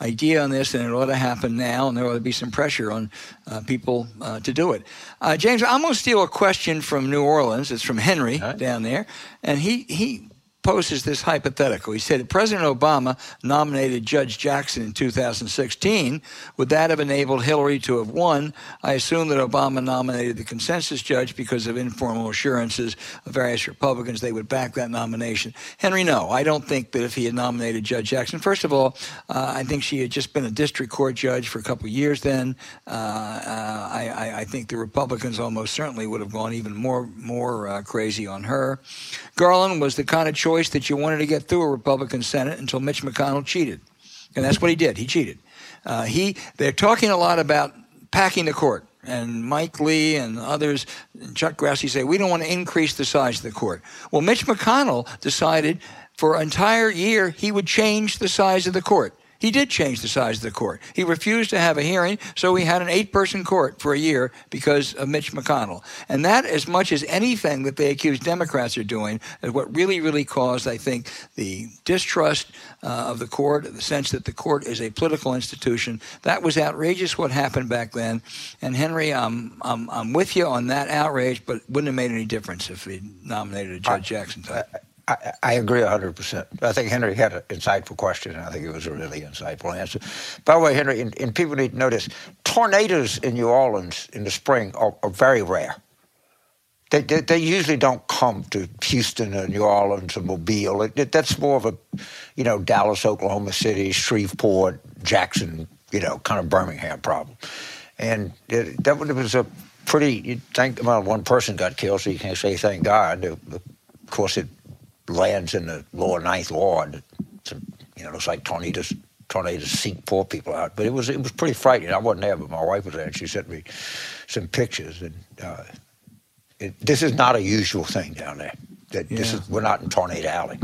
idea on this, and it ought to happen now, and there ought to be some pressure on uh, people uh, to do it. Uh, James, I'm going to steal a question from New Orleans. It's from Henry right. down there, and he he poses this hypothetical. He said if President Obama nominated Judge Jackson in 2016. Would that have enabled Hillary to have won? I assume that Obama nominated the consensus judge because of informal assurances of various Republicans they would back that nomination. Henry, no, I don't think that if he had nominated Judge Jackson, first of all, uh, I think she had just been a district court judge for a couple years then. Uh, uh, I, I, think the Republicans almost certainly would have gone even more, more uh, crazy on her. Garland was the kind of choice choice that you wanted to get through a Republican Senate until Mitch McConnell cheated. And that's what he did. He cheated. Uh, he, they're talking a lot about packing the court. And Mike Lee and others, Chuck Grassley say, we don't want to increase the size of the court. Well, Mitch McConnell decided for an entire year he would change the size of the court. He did change the size of the court. He refused to have a hearing, so we had an eight person court for a year because of Mitch McConnell. And that, as much as anything that they accuse Democrats are doing, is what really, really caused, I think, the distrust uh, of the court, the sense that the court is a political institution. That was outrageous what happened back then. And Henry, I'm, I'm, I'm with you on that outrage, but it wouldn't have made any difference if he nominated a Judge Jackson type. I, I agree 100%. I think Henry had an insightful question, and I think it was a really insightful answer. By the way, Henry, and, and people need to notice tornadoes in New Orleans in the spring are, are very rare. They, they, they, usually don't come to Houston or New Orleans or Mobile. It, it, that's more of a, you know, Dallas, Oklahoma City, Shreveport, Jackson, you know, kind of Birmingham problem. And it, that was a pretty, you'd think, well, one person got killed, so you can't say thank God. Of course, it lands in the lower ninth ward. It's, you know, looks like tornadoes tornadoes sink poor people out. But it was it was pretty frightening. I wasn't there, but my wife was there, and she sent me some pictures. And uh, it, this is not a usual thing down there. That yeah. this is we're not in Tornado Alley.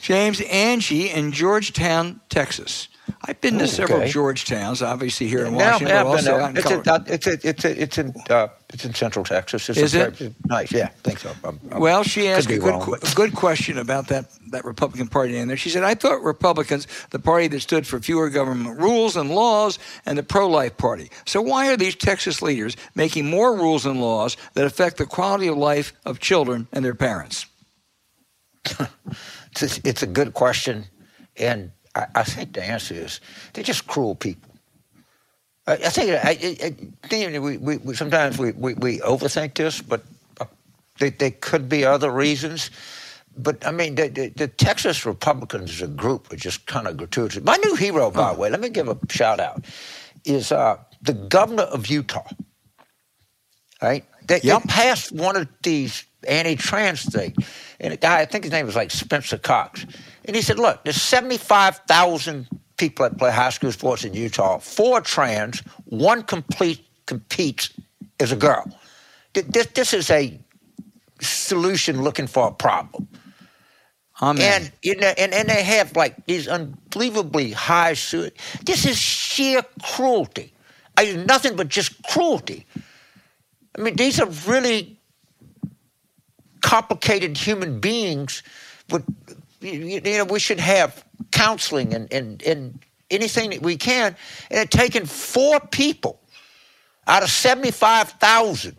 James Angie in Georgetown, Texas. I've been to several Georgetowns, obviously here in Washington, yeah, but also it's, a, it's, a, it's, a, it's in uh, it's in Central Texas. It's Is it nice? Yeah, I think so. I'm, I'm, well, she asked a good, wrong, a good question about that that Republican Party in there. She said, "I thought Republicans, the party that stood for fewer government rules and laws, and the pro-life party. So why are these Texas leaders making more rules and laws that affect the quality of life of children and their parents?" <laughs> it's, a, it's a good question, and I, I think the answer is they're just cruel people. I, I think I, I, we, we, we, sometimes we, we, we, overthink this, but uh, there, there could be other reasons. But I mean, the, the, the, Texas Republicans as a group are just kind of gratuitous. My new hero, by the way, let me give a shout out, is uh, the governor of Utah. Right? They, yep. they passed one of these anti-trans things, and a guy, I think his name was like Spencer Cox. And he said, look, there's 75,000 people that play high school sports in Utah, four trans, one complete competes as a girl. This, this is a solution looking for a problem. Amen. And, and and they have like these unbelievably high. Suit. This is sheer cruelty. I mean, nothing but just cruelty. I mean, these are really complicated human beings with you know, we should have counseling and, and, and anything that we can. And it's taken four people out of 75,000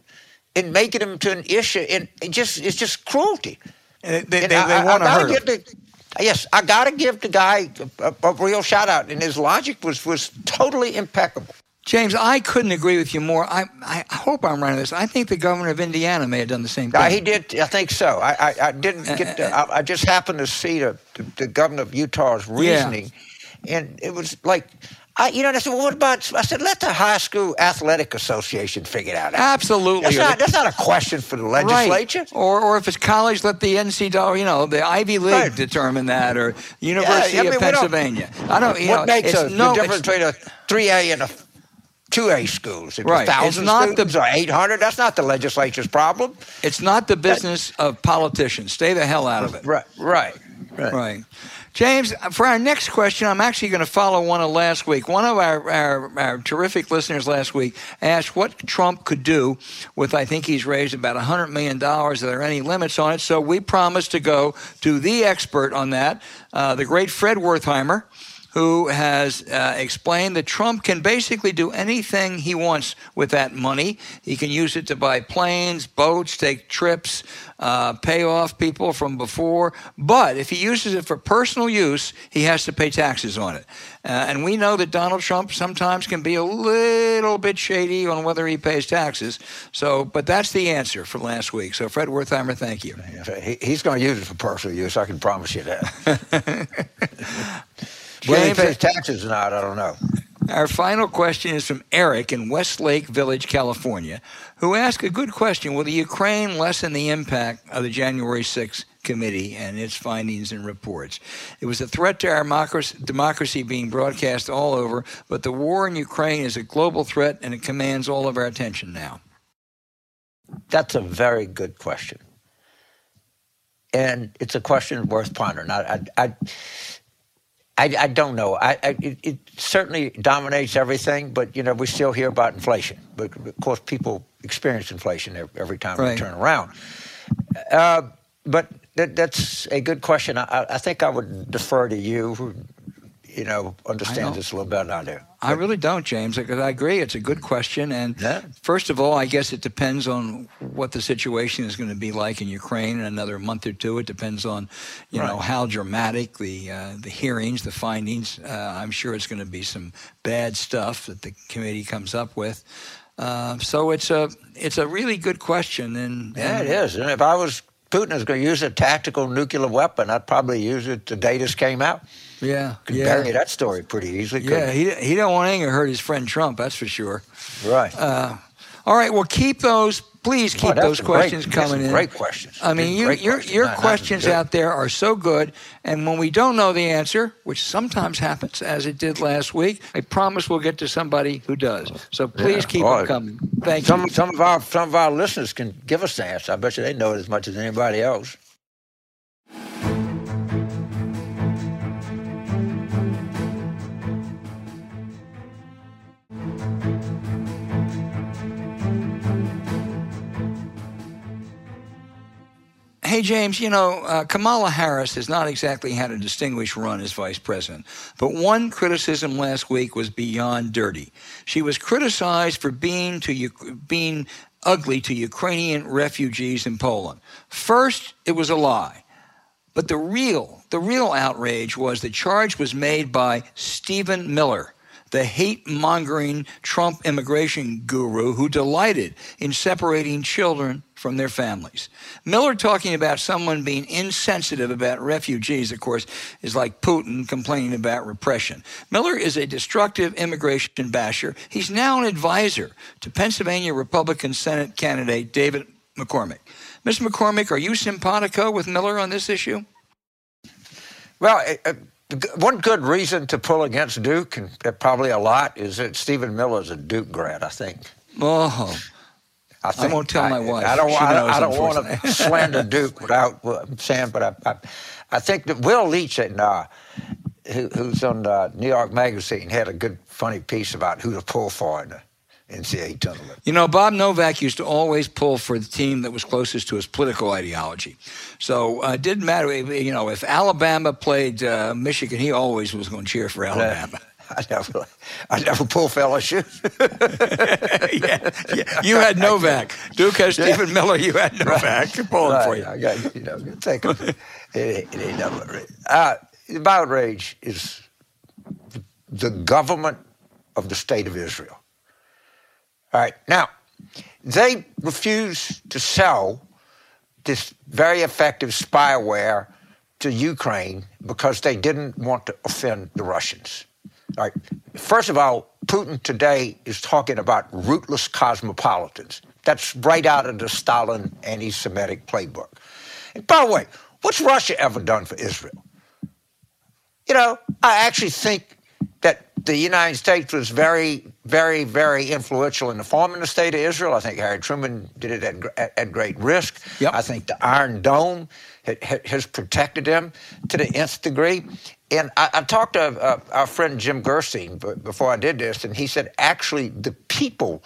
and making them to an issue. And it just, it's just cruelty. And they, and they, they want to hurt the, Yes, I got to give the guy a, a, a, real shout out. And his logic was, was totally impeccable. James, I couldn't agree with you more. I, I hope I'm right on this. I think the governor of Indiana may have done the same thing. Uh, he did. I think so. I, I, I didn't uh, get. To, uh, I, I, just happened to see the, the, the governor of Utah's reasoning, yeah. and it was like. I, you know, I said, well, what about? I said, let the high school athletic association figure it out. Absolutely, that's not, that's not a question for the legislature. Right. Or, or if it's college, let the NCAA, you know, the Ivy League right. determine that, or University yeah, I mean, of Pennsylvania. Don't, I don't. You what know, makes a, no, the difference between a three A and a two A schools. If right. it's not the, or eight hundred, that's not the legislature's problem. It's not the business that, of politicians. Stay the hell out of it. Right. Right. Right. right. James, for our next question, I'm actually going to follow one of last week. One of our, our, our, terrific listeners last week asked what Trump could do with, I think he's raised about $100 million. Are there any limits on it? So we promised to go to the expert on that, uh, the great Fred Wertheimer who has uh, explained that Trump can basically do anything he wants with that money. He can use it to buy planes, boats, take trips, uh, pay off people from before. But if he uses it for personal use, he has to pay taxes on it. Uh, and we know that Donald Trump sometimes can be a little bit shady on whether he pays taxes. So, but that's the answer for last week. So, Fred Wertheimer, thank you. he's going to use it for personal use. I can promise you that. <laughs> Whether he pays taxes or not, I don't know. Our final question is from Eric in Westlake Village, California, who asked a good question Will the Ukraine lessen the impact of the January 6th committee and its findings and reports? It was a threat to our democracy being broadcast all over, but the war in Ukraine is a global threat and it commands all of our attention now. That's a very good question. And it's a question worth pondering. I, I, I I, I, don't know. I, I, it, it, certainly dominates everything, but you know we still hear about inflation. But of course, people experience inflation every, time right. they turn around. Uh, but that, that's a good question. I, I, think I would defer to you, you know, understand this a little better than I do. I really don't, James, because I agree. It's a good question. And yeah. first of all, I guess it depends on what the situation is going to be like in Ukraine in another month or two. It depends on, you right. know, how dramatic the uh, the hearings, the findings. Uh, I'm sure it's going to be some bad stuff that the committee comes up with. Uh, so it's a it's a really good question. And, yeah, it is. And if I was Putin is going to use a tactical nuclear weapon, I'd probably use it the day this came out. Yeah, could yeah. bury that story pretty easily. Yeah, he he don't want anything to hurt his friend Trump. That's for sure. Right. Uh, all right. Well, keep those please keep those questions great, coming in. Great questions. I mean, you, your questions. your not, questions out there are so good, and when we don't know the answer, which sometimes happens, as it did last week, I promise we'll get to somebody who does. So please yeah. keep well, them coming. Thank some, you. Some of our some of our listeners can give us the answer. I bet you they know it as much as anybody else. Hey, James, you know, uh, Kamala Harris has not exactly had a distinguished run as vice president, but one criticism last week was beyond dirty. She was criticized for being, to, being ugly to Ukrainian refugees in Poland. First, it was a lie. But the real, the real outrage was the charge was made by Stephen Miller, the hate mongering Trump immigration guru who delighted in separating children from their families. Miller talking about someone being insensitive about refugees, of course, is like Putin complaining about repression. Miller is a destructive immigration basher. He's now an advisor to Pennsylvania Republican Senate candidate David McCormick. Mr. McCormick, are you simpatico with Miller on this issue? Well, uh, one good reason to pull against Duke, and probably a lot, is that Stephen Miller is a Duke grad, I think. Oh, I, think, I won't tell I, my wife. I don't, I, I don't want to slander <laughs> Duke without saying, but I, I, I think that Will Leitch, and, uh, who, who's on uh, New York Magazine, had a good, funny piece about who to pull for in the NCAA tournament. You know, Bob Novak used to always pull for the team that was closest to his political ideology. So uh, it didn't matter, you know, if Alabama played uh, Michigan, he always was going to cheer for Alabama. <laughs> I never, I never pull LSU. <laughs> yeah, yeah, you had Novak. Duke has yeah. Stephen Miller. You had Novak. Right. Pulling right. for you. I got you know take it. it, it ain't nothing. Uh, the outrage is the government of the state of Israel. All right, now they refuse to sell this very effective spyware to Ukraine because they didn't want to offend the Russians. All right. First of all, Putin today is talking about rootless cosmopolitans. That's right out of the Stalin anti Semitic playbook. And by the way, what's Russia ever done for Israel? You know, I actually think that the United States was very, very, very influential in the forming the state of Israel. I think Harry Truman did it at, at, at great risk. Yep. I think the Iron Dome has protected them to the nth degree. And I, I talked to uh, our friend Jim Gerstein before I did this, and he said actually the people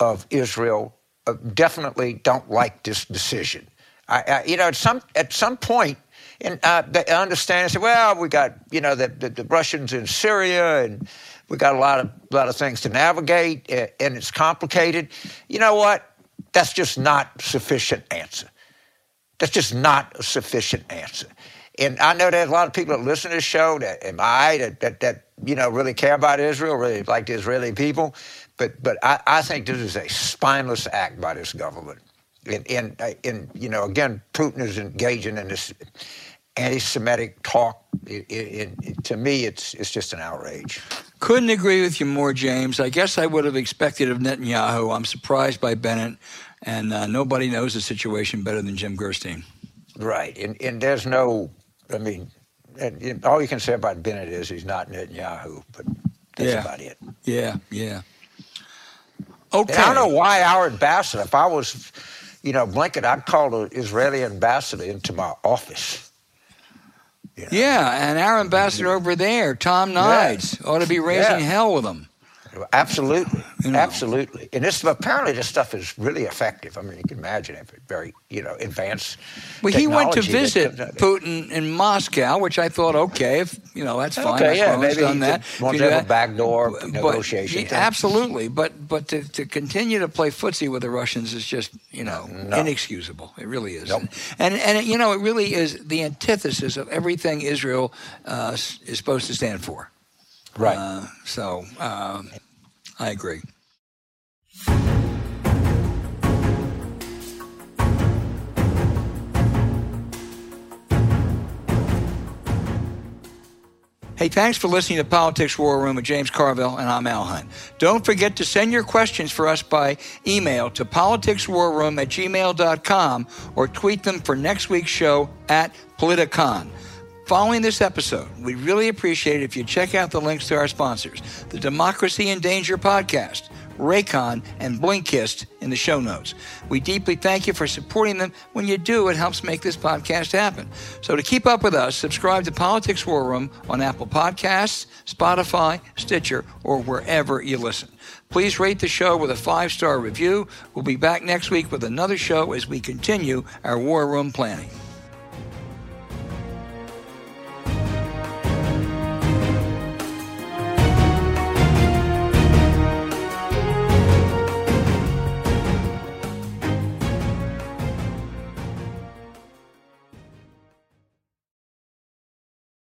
of Israel uh, definitely don't like this decision. I, I, you know, at some at some point, And uh, they understand. Say, well, we got you know the, the, the Russians in Syria, and we got a lot of lot of things to navigate, and it's complicated. You know what? That's just not sufficient answer. That's just not a sufficient answer. And I know there's a lot of people that listen to this show that am I that, that, that you know really care about Israel, really like the Israeli people. But but I, I think this is a spineless act by this government. And, and, uh, and you know again, Putin is engaging in this anti-Semitic talk. It, it, it, to me, it's it's just an outrage. Couldn't agree with you more, James. I guess I would have expected of Netanyahu. I'm surprised by Bennett, and uh, nobody knows the situation better than Jim Gerstein. Right, and and there's no, I mean, and, all you can say about Bennett is he's not Netanyahu, but that's yeah. about it. Yeah, yeah. Okay. And I don't know why our ambassador. If I was, you know, Blinken, I'd call the Israeli ambassador into my office you know? Yeah, and our ambassador over there, Tom Nides, yeah. ought to be raising yeah. hell with them. Absolutely, you know. absolutely. And this apparently this stuff is really effective. I mean, you can imagine if it. Very, you know, advanced. Well, he went to visit Putin in Moscow, which I thought, okay, if you know, that's fine. Okay, yeah, maybe done that. Wants to have a backdoor negotiation. But, absolutely, but but to, to continue to play footsie with the Russians is just you know no. inexcusable. It really is. Nope. And and you know, it really is the antithesis of everything Israel uh, is supposed to stand for. Right. Uh, so um, I agree. Hey, thanks for listening to Politics War Room with James Carville, and I'm Al Hunt. Don't forget to send your questions for us by email to politicswarroom at gmail.com or tweet them for next week's show at Politicon. Following this episode, we'd really appreciate it if you check out the links to our sponsors, the Democracy in Danger podcast, Raycon, and Blinkist in the show notes. We deeply thank you for supporting them. When you do, it helps make this podcast happen. So to keep up with us, subscribe to Politics War Room on Apple Podcasts, Spotify, Stitcher, or wherever you listen. Please rate the show with a five star review. We'll be back next week with another show as we continue our War Room planning.